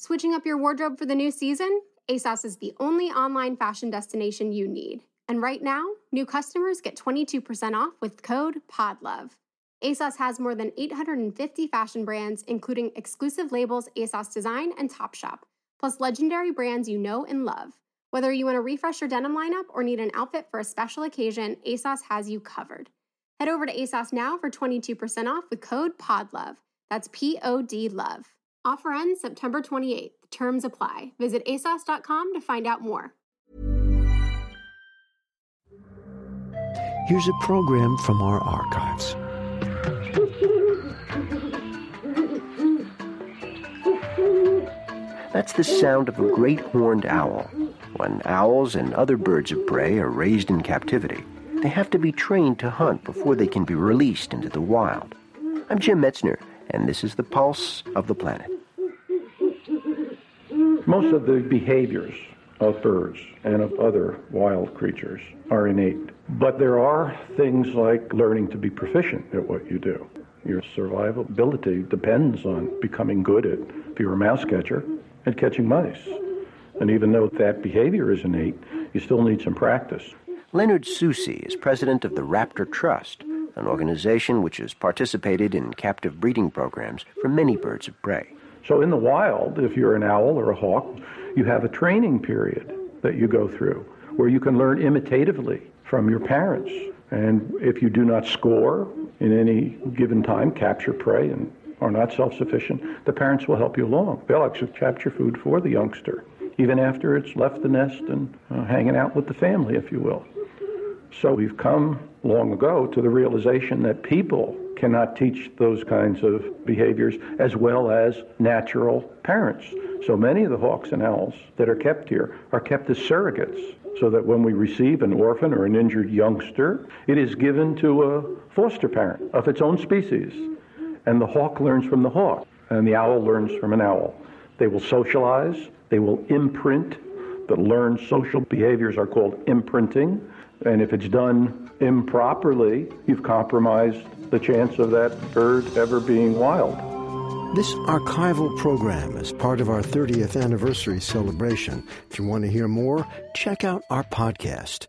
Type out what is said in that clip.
Switching up your wardrobe for the new season? ASOS is the only online fashion destination you need. And right now, new customers get 22% off with code PODLOVE. ASOS has more than 850 fashion brands, including exclusive labels ASOS Design and Topshop, plus legendary brands you know and love. Whether you want to refresh your denim lineup or need an outfit for a special occasion, ASOS has you covered. Head over to ASOS now for 22% off with code PODLOVE. That's P O D LOVE. Offer ends September 28th. Terms apply. Visit ASOS.com to find out more. Here's a program from our archives. That's the sound of a great horned owl. When owls and other birds of prey are raised in captivity, they have to be trained to hunt before they can be released into the wild. I'm Jim Metzner, and this is the pulse of the planet. Most of the behaviors of birds and of other wild creatures are innate. But there are things like learning to be proficient at what you do. Your survivability depends on becoming good at, if you're a mouse catcher, at catching mice. And even though that behavior is innate, you still need some practice. Leonard Soucy is president of the Raptor Trust, an organization which has participated in captive breeding programs for many birds of prey. So in the wild, if you're an owl or a hawk, you have a training period that you go through where you can learn imitatively from your parents. And if you do not score in any given time, capture prey, and are not self-sufficient, the parents will help you along. They'll actually capture food for the youngster, even after it's left the nest and uh, hanging out with the family, if you will. So we've come long ago to the realization that people cannot teach those kinds of behaviors as well as natural parents. So many of the hawks and owls that are kept here are kept as surrogates so that when we receive an orphan or an injured youngster, it is given to a foster parent of its own species. And the hawk learns from the hawk, and the owl learns from an owl. They will socialize, they will imprint. The learned social behaviors are called imprinting. And if it's done improperly, you've compromised the chance of that bird ever being wild. This archival program is part of our 30th anniversary celebration. If you want to hear more, check out our podcast.